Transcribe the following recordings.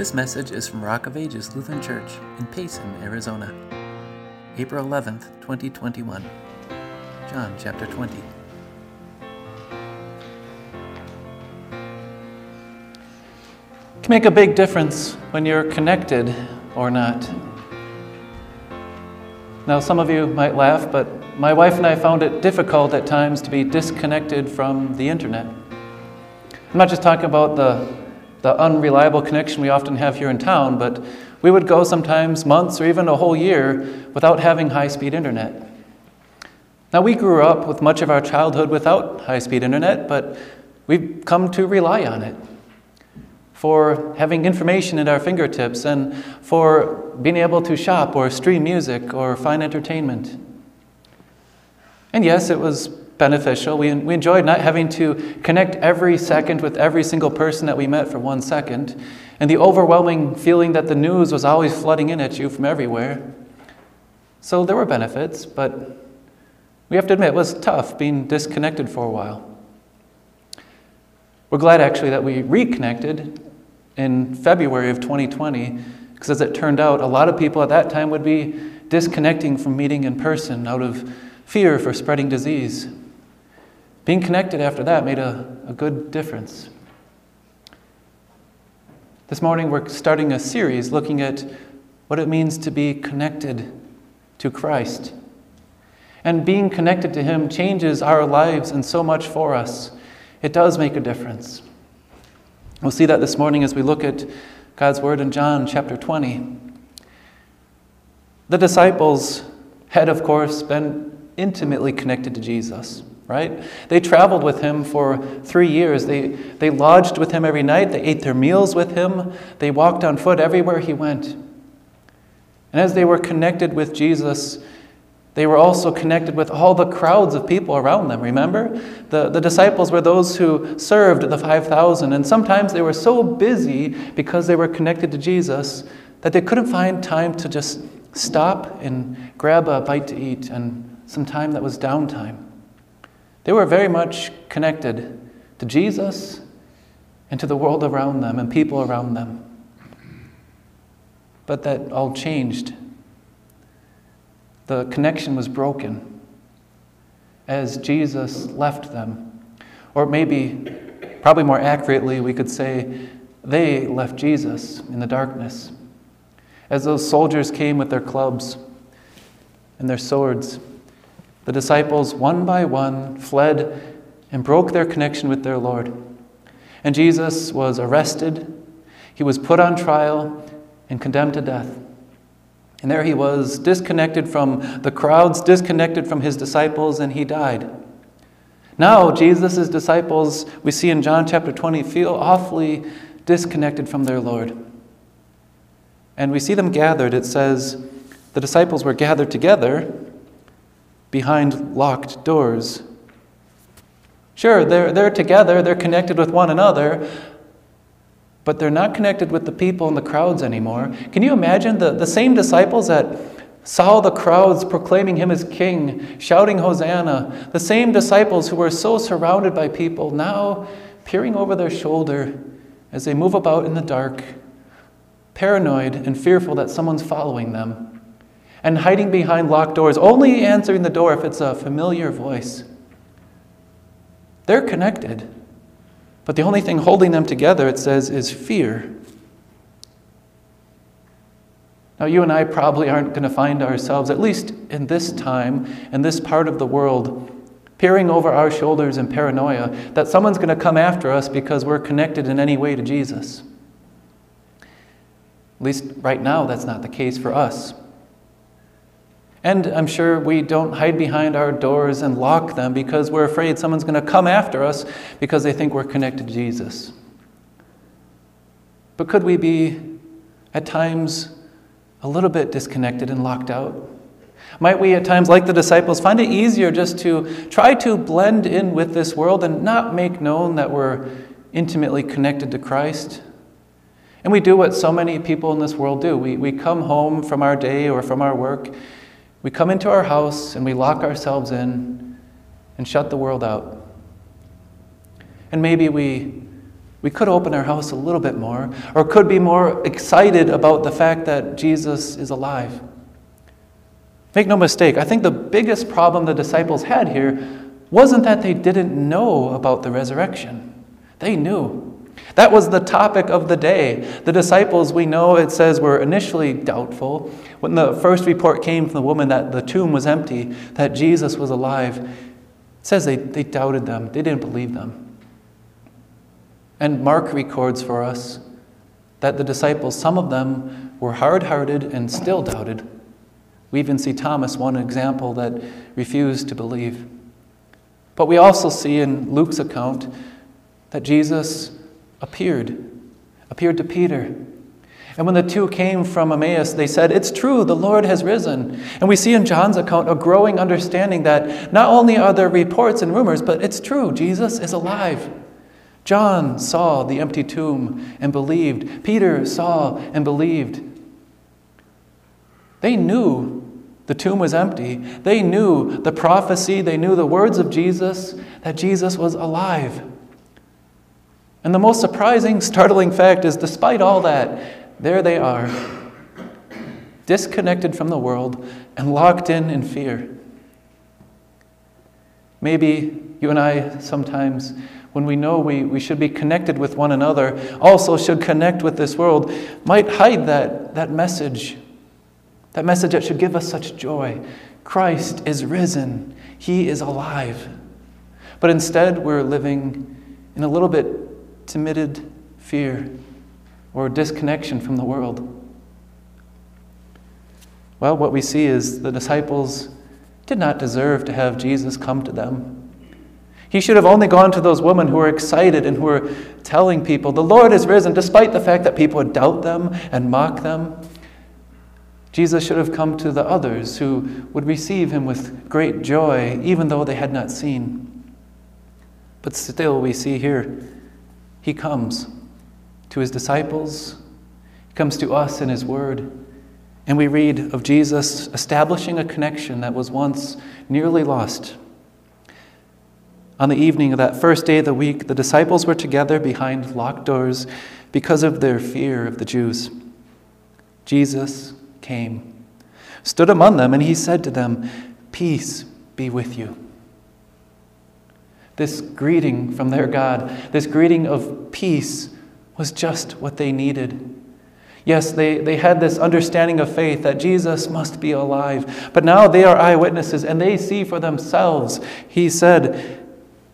This message is from Rock of Ages Lutheran Church in Payson, Arizona. April 11th, 2021. John chapter 20. can make a big difference when you're connected or not. Now, some of you might laugh, but my wife and I found it difficult at times to be disconnected from the internet. I'm not just talking about the, the unreliable connection we often have here in town, but we would go sometimes months or even a whole year without having high speed internet. Now, we grew up with much of our childhood without high speed internet, but we've come to rely on it for having information at our fingertips and for being able to shop or stream music or find entertainment. And yes, it was beneficial. We, we enjoyed not having to connect every second with every single person that we met for one second, and the overwhelming feeling that the news was always flooding in at you from everywhere. So there were benefits, but we have to admit it was tough being disconnected for a while. We're glad actually that we reconnected in February of 2020, because as it turned out, a lot of people at that time would be disconnecting from meeting in person out of fear for spreading disease. Being connected after that made a, a good difference. This morning, we're starting a series looking at what it means to be connected to Christ. And being connected to Him changes our lives and so much for us. It does make a difference. We'll see that this morning as we look at God's Word in John chapter 20. The disciples had, of course, been intimately connected to Jesus, right? They traveled with him for three years. They, they lodged with him every night. They ate their meals with him. They walked on foot everywhere he went. And as they were connected with Jesus, they were also connected with all the crowds of people around them, remember? The, the disciples were those who served the 5,000, and sometimes they were so busy because they were connected to Jesus that they couldn't find time to just stop and grab a bite to eat and some time that was downtime. They were very much connected to Jesus and to the world around them and people around them. But that all changed the connection was broken as Jesus left them. Or maybe, probably more accurately, we could say they left Jesus in the darkness. As those soldiers came with their clubs and their swords, the disciples, one by one, fled and broke their connection with their Lord. And Jesus was arrested, he was put on trial, and condemned to death. And there he was, disconnected from the crowds, disconnected from his disciples, and he died. Now, Jesus' disciples, we see in John chapter 20, feel awfully disconnected from their Lord. And we see them gathered. It says the disciples were gathered together behind locked doors. Sure, they're, they're together, they're connected with one another, but they're not connected with the people and the crowds anymore. Can you imagine the, the same disciples that saw the crowds proclaiming him as king, shouting Hosanna, the same disciples who were so surrounded by people now peering over their shoulder as they move about in the dark, paranoid and fearful that someone's following them, and hiding behind locked doors, only answering the door if it's a familiar voice. They're connected. But the only thing holding them together, it says, is fear. Now, you and I probably aren't going to find ourselves, at least in this time, in this part of the world, peering over our shoulders in paranoia that someone's going to come after us because we're connected in any way to Jesus. At least right now, that's not the case for us. And I'm sure we don't hide behind our doors and lock them because we're afraid someone's going to come after us because they think we're connected to Jesus. But could we be, at times, a little bit disconnected and locked out? Might we, at times, like the disciples, find it easier just to try to blend in with this world and not make known that we're intimately connected to Christ? And we do what so many people in this world do. We, we come home from our day or from our work we come into our house and we lock ourselves in and shut the world out. And maybe we We could open our house a little bit more, or could be more excited about the fact that Jesus is alive. Make no mistake, I think the biggest problem the disciples had here wasn't that they didn't know about the resurrection. They knew. That was the topic of the day. The disciples, we know it says, were initially doubtful. When the first report came from the woman that the tomb was empty, that Jesus was alive, it says they, they doubted them, they didn't believe them. And Mark records for us that the disciples, some of them were hard hearted and still doubted. We even see Thomas, one example, that refused to believe. But we also see in Luke's account that Jesus appeared, appeared to Peter. And when the two came from Emmaus, they said, It's true, the Lord has risen. And we see in John's account a growing understanding that not only are there reports and rumors, but it's true, Jesus is alive. John saw the empty tomb and believed. Peter saw and believed. They knew the tomb was empty. They knew the prophecy, they knew the words of Jesus that Jesus was alive. And the most surprising, startling fact is despite all that, there they are, disconnected from the world and locked in in fear. Maybe you and I sometimes, when we know we, we should be connected with one another, also should connect with this world, might hide that, that message. That message that should give us such joy. Christ is risen, He is alive. But instead, we're living in a little bit timid fear or disconnection from the world? Well, what we see is the disciples did not deserve to have Jesus come to them. He should have only gone to those women who were excited and who were telling people, The Lord is risen, despite the fact that people would doubt them and mock them. Jesus should have come to the others who would receive him with great joy, even though they had not seen. But still, we see here he comes to his disciples, he comes to us in his word. And we read of Jesus establishing a connection that was once nearly lost. On the evening of that first day of the week, the disciples were together behind locked doors because of their fear of the Jews. Jesus came, stood among them, and he said to them, Peace be with you this greeting from their God, this greeting of peace, was just what they needed. Yes, they, they had this understanding of faith that Jesus must be alive, but now they are eyewitnesses and they see for themselves. He said,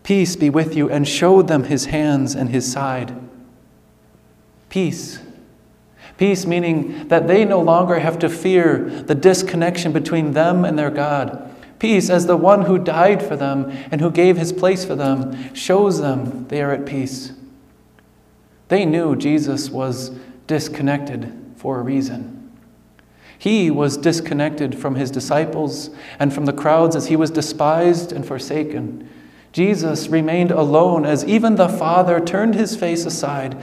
Peace be with you, and showed them his hands and his side. Peace. Peace meaning that they no longer have to fear the disconnection between them and their God. Peace, as the one who died for them and who gave his place for them, shows them they are at peace. They knew Jesus was disconnected for a reason. He was disconnected from his disciples and from the crowds as he was despised and forsaken. Jesus remained alone as even the Father turned his face aside,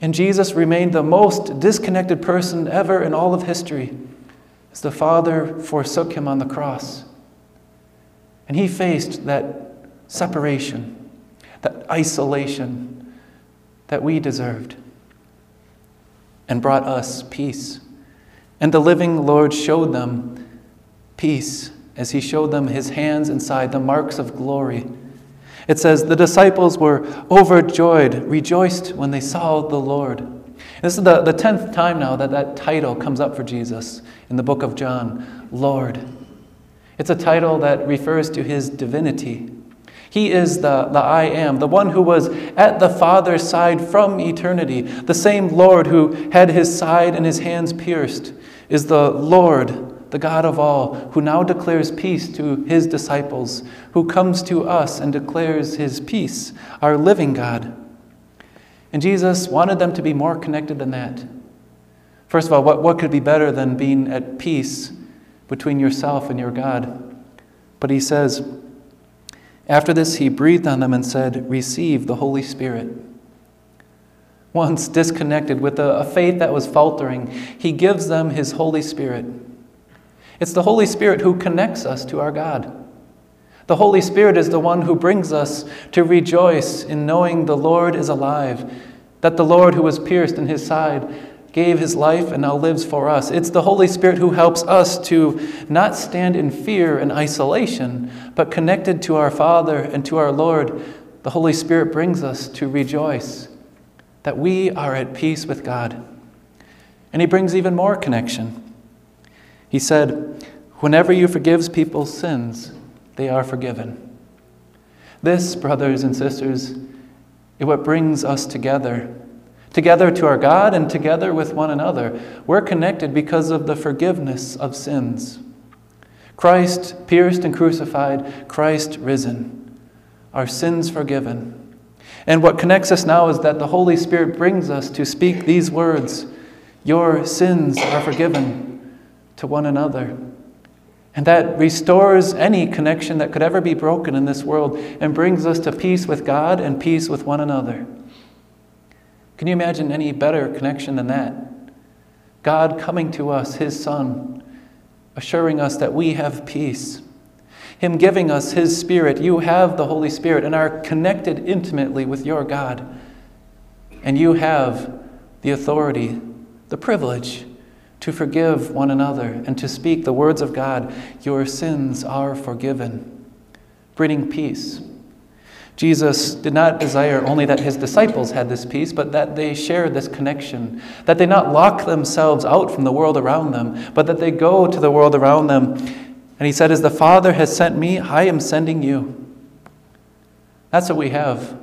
and Jesus remained the most disconnected person ever in all of history as the Father forsook him on the cross. And he faced that separation, that isolation that we deserved, and brought us peace. And the living Lord showed them peace as he showed them his hands inside, the marks of glory. It says, The disciples were overjoyed, rejoiced when they saw the Lord. This is the, the tenth time now that that title comes up for Jesus in the book of John Lord. It's a title that refers to his divinity. He is the, the I am, the one who was at the Father's side from eternity. The same Lord who had his side and his hands pierced is the Lord, the God of all, who now declares peace to his disciples, who comes to us and declares his peace, our living God. And Jesus wanted them to be more connected than that. First of all, what, what could be better than being at peace between yourself and your God. But he says, after this, he breathed on them and said, Receive the Holy Spirit. Once disconnected with a, a, faith that was faltering, he gives them his Holy Spirit. It's the Holy Spirit who connects us to our God. The Holy Spirit is the one who brings us to rejoice in knowing the Lord is alive That the Lord who was pierced in his side gave his life and now lives for us. It's the Holy Spirit who helps us to not stand in fear and isolation, but connected to our Father and to our Lord. The Holy Spirit brings us to rejoice that we are at peace with God. And he brings even more connection. He said, Whenever you forgive people's sins, they are forgiven. This, brothers and sisters, is what brings us together together to our God and together with one another. We're connected because of the forgiveness of sins. Christ pierced and crucified, Christ risen, our sins forgiven. And what connects us now is that the Holy Spirit brings us to speak these words Your sins are forgiven to one another. And that restores any connection that could ever be broken in this world and brings us to peace with God and peace with one another. Can you imagine any better connection than that? God coming to us, His Son, assuring us that we have peace. Him giving us His Spirit. You have the Holy Spirit and are connected intimately with your God. And you have the authority, the privilege to forgive one another and to speak the words of God. Your sins are forgiven, bringing peace. Jesus did not desire only that his disciples had this peace, but that they share this connection, that they not lock themselves out from the world around them, but that they go to the world around them. And he said, As the Father has sent me, I am sending you. That's what we have.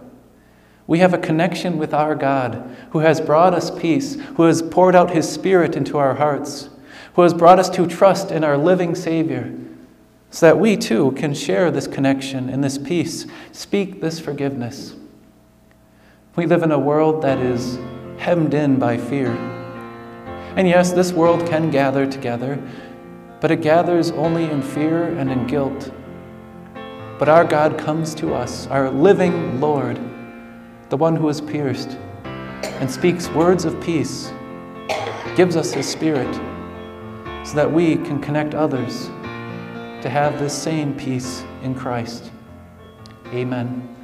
We have a connection with our God who has brought us peace, who has poured out his Spirit into our hearts, who has brought us to trust in our living Savior so that we too can share this connection and this peace, speak this forgiveness. We live in a world that is hemmed in by fear. And yes, this world can gather together, but it gathers only in fear and in guilt. But our God comes to us, our living Lord, the one who is pierced, and speaks words of peace, gives us His Spirit, so that we can connect others to have this same peace in Christ. Amen.